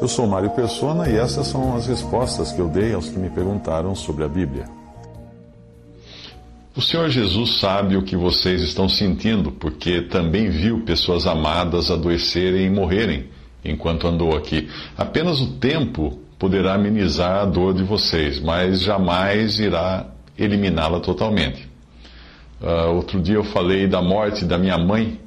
Eu sou Mário Persona e essas são as respostas que eu dei aos que me perguntaram sobre a Bíblia. O Senhor Jesus sabe o que vocês estão sentindo, porque também viu pessoas amadas adoecerem e morrerem enquanto andou aqui. Apenas o tempo poderá amenizar a dor de vocês, mas jamais irá eliminá-la totalmente. Uh, outro dia eu falei da morte da minha mãe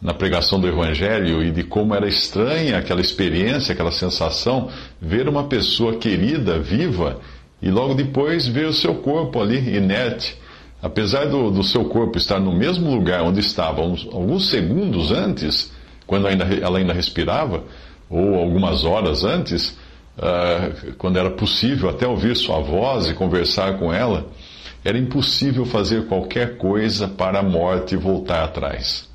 na pregação do Evangelho e de como era estranha aquela experiência, aquela sensação, ver uma pessoa querida, viva, e logo depois ver o seu corpo ali, inerte. Apesar do, do seu corpo estar no mesmo lugar onde estava uns, alguns segundos antes, quando ainda, ela ainda respirava, ou algumas horas antes, uh, quando era possível até ouvir sua voz e conversar com ela, era impossível fazer qualquer coisa para a morte voltar atrás.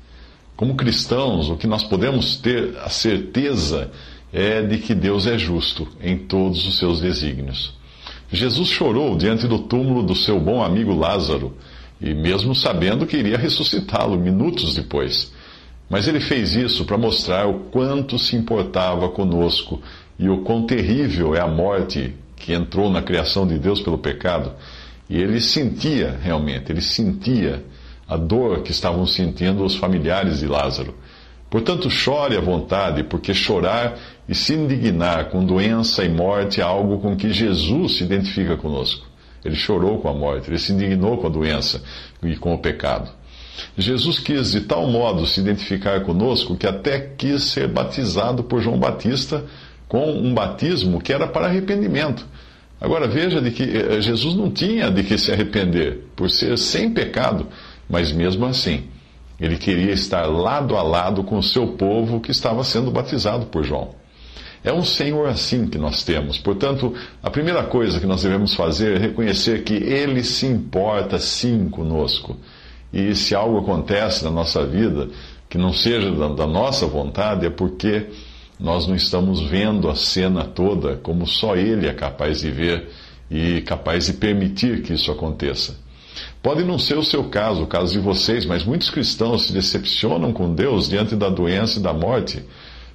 Como cristãos, o que nós podemos ter a certeza é de que Deus é justo em todos os seus desígnios. Jesus chorou diante do túmulo do seu bom amigo Lázaro, e mesmo sabendo que iria ressuscitá-lo minutos depois. Mas ele fez isso para mostrar o quanto se importava conosco e o quão terrível é a morte que entrou na criação de Deus pelo pecado. E ele sentia realmente, ele sentia a dor que estavam sentindo os familiares de Lázaro. Portanto, chore à vontade, porque chorar e se indignar com doença e morte é algo com que Jesus se identifica conosco. Ele chorou com a morte, ele se indignou com a doença e com o pecado. Jesus quis de tal modo se identificar conosco que até quis ser batizado por João Batista com um batismo que era para arrependimento. Agora veja de que eh, Jesus não tinha de que se arrepender por ser sem pecado. Mas mesmo assim, ele queria estar lado a lado com o seu povo que estava sendo batizado por João. É um Senhor assim que nós temos. Portanto, a primeira coisa que nós devemos fazer é reconhecer que Ele se importa sim conosco. E se algo acontece na nossa vida que não seja da, da nossa vontade, é porque nós não estamos vendo a cena toda como só Ele é capaz de ver e capaz de permitir que isso aconteça. Pode não ser o seu caso, o caso de vocês, mas muitos cristãos se decepcionam com Deus diante da doença e da morte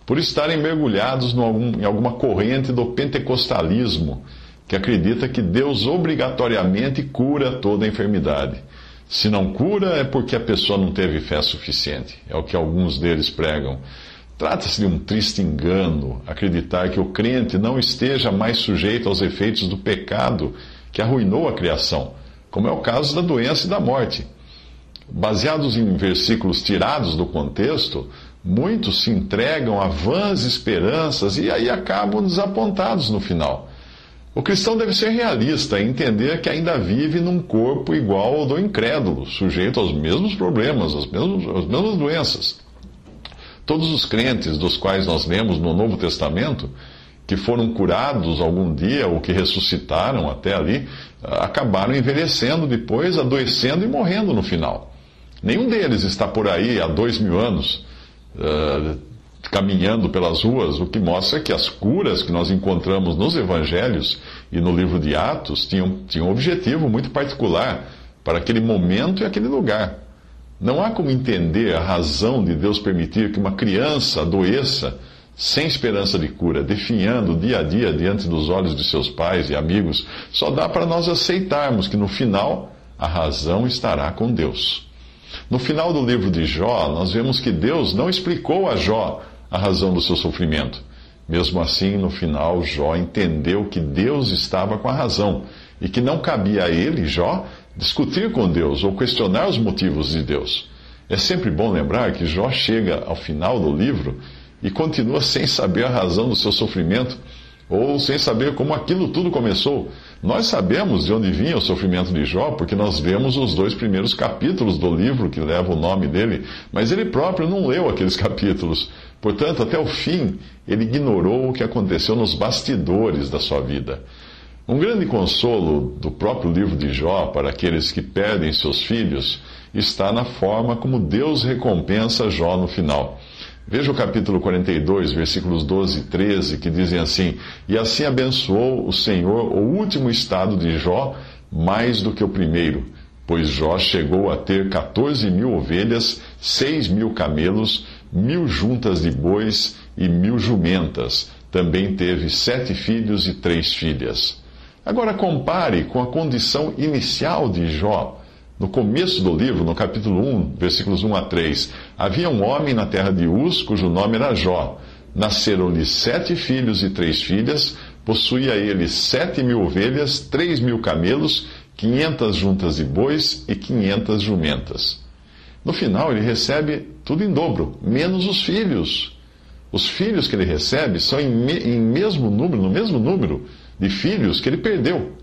por estarem mergulhados em alguma corrente do pentecostalismo que acredita que Deus obrigatoriamente cura toda enfermidade. Se não cura, é porque a pessoa não teve fé suficiente. É o que alguns deles pregam. Trata-se de um triste engano acreditar que o crente não esteja mais sujeito aos efeitos do pecado que arruinou a criação como é o caso da doença e da morte. Baseados em versículos tirados do contexto, muitos se entregam a vãs esperanças e aí acabam desapontados no final. O cristão deve ser realista e entender que ainda vive num corpo igual ao do incrédulo, sujeito aos mesmos problemas, às mesmas, às mesmas doenças. Todos os crentes dos quais nós lemos no Novo Testamento que foram curados algum dia, ou que ressuscitaram até ali, acabaram envelhecendo depois, adoecendo e morrendo no final. Nenhum deles está por aí há dois mil anos uh, caminhando pelas ruas, o que mostra que as curas que nós encontramos nos evangelhos e no livro de Atos tinham, tinham um objetivo muito particular para aquele momento e aquele lugar. Não há como entender a razão de Deus permitir que uma criança adoeça sem esperança de cura, definhando dia a dia diante dos olhos de seus pais e amigos, só dá para nós aceitarmos que no final a razão estará com Deus. No final do livro de Jó, nós vemos que Deus não explicou a Jó a razão do seu sofrimento. Mesmo assim, no final, Jó entendeu que Deus estava com a razão e que não cabia a ele, Jó, discutir com Deus ou questionar os motivos de Deus. É sempre bom lembrar que Jó chega ao final do livro e continua sem saber a razão do seu sofrimento ou sem saber como aquilo tudo começou. Nós sabemos de onde vinha o sofrimento de Jó, porque nós vemos os dois primeiros capítulos do livro que leva o nome dele, mas ele próprio não leu aqueles capítulos. Portanto, até o fim, ele ignorou o que aconteceu nos bastidores da sua vida. Um grande consolo do próprio livro de Jó para aqueles que perdem seus filhos está na forma como Deus recompensa Jó no final. Veja o capítulo 42, versículos 12 e 13, que dizem assim: E assim abençoou o Senhor o último estado de Jó mais do que o primeiro, pois Jó chegou a ter 14 mil ovelhas, 6 mil camelos, mil juntas de bois e mil jumentas. Também teve sete filhos e três filhas. Agora compare com a condição inicial de Jó. No começo do livro, no capítulo 1, versículos 1 a 3, havia um homem na terra de Uz, cujo nome era Jó. Nasceram-lhe sete filhos e três filhas, possuía ele sete mil ovelhas, três mil camelos, quinhentas juntas de bois e quinhentas jumentas. No final, ele recebe tudo em dobro, menos os filhos. Os filhos que ele recebe são em, me, em mesmo número, no mesmo número de filhos que ele perdeu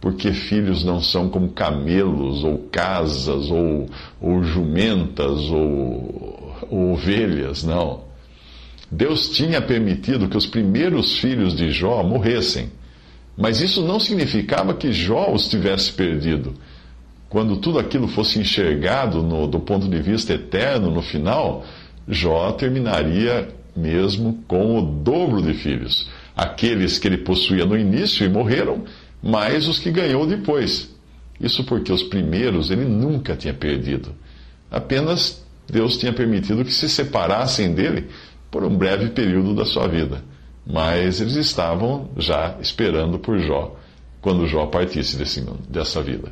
porque filhos não são como camelos, ou casas, ou, ou jumentas, ou, ou ovelhas, não. Deus tinha permitido que os primeiros filhos de Jó morressem, mas isso não significava que Jó os tivesse perdido. Quando tudo aquilo fosse enxergado no, do ponto de vista eterno no final, Jó terminaria mesmo com o dobro de filhos. Aqueles que ele possuía no início e morreram, mais os que ganhou depois. Isso porque os primeiros ele nunca tinha perdido. Apenas Deus tinha permitido que se separassem dele por um breve período da sua vida. Mas eles estavam já esperando por Jó, quando Jó partisse desse, dessa vida.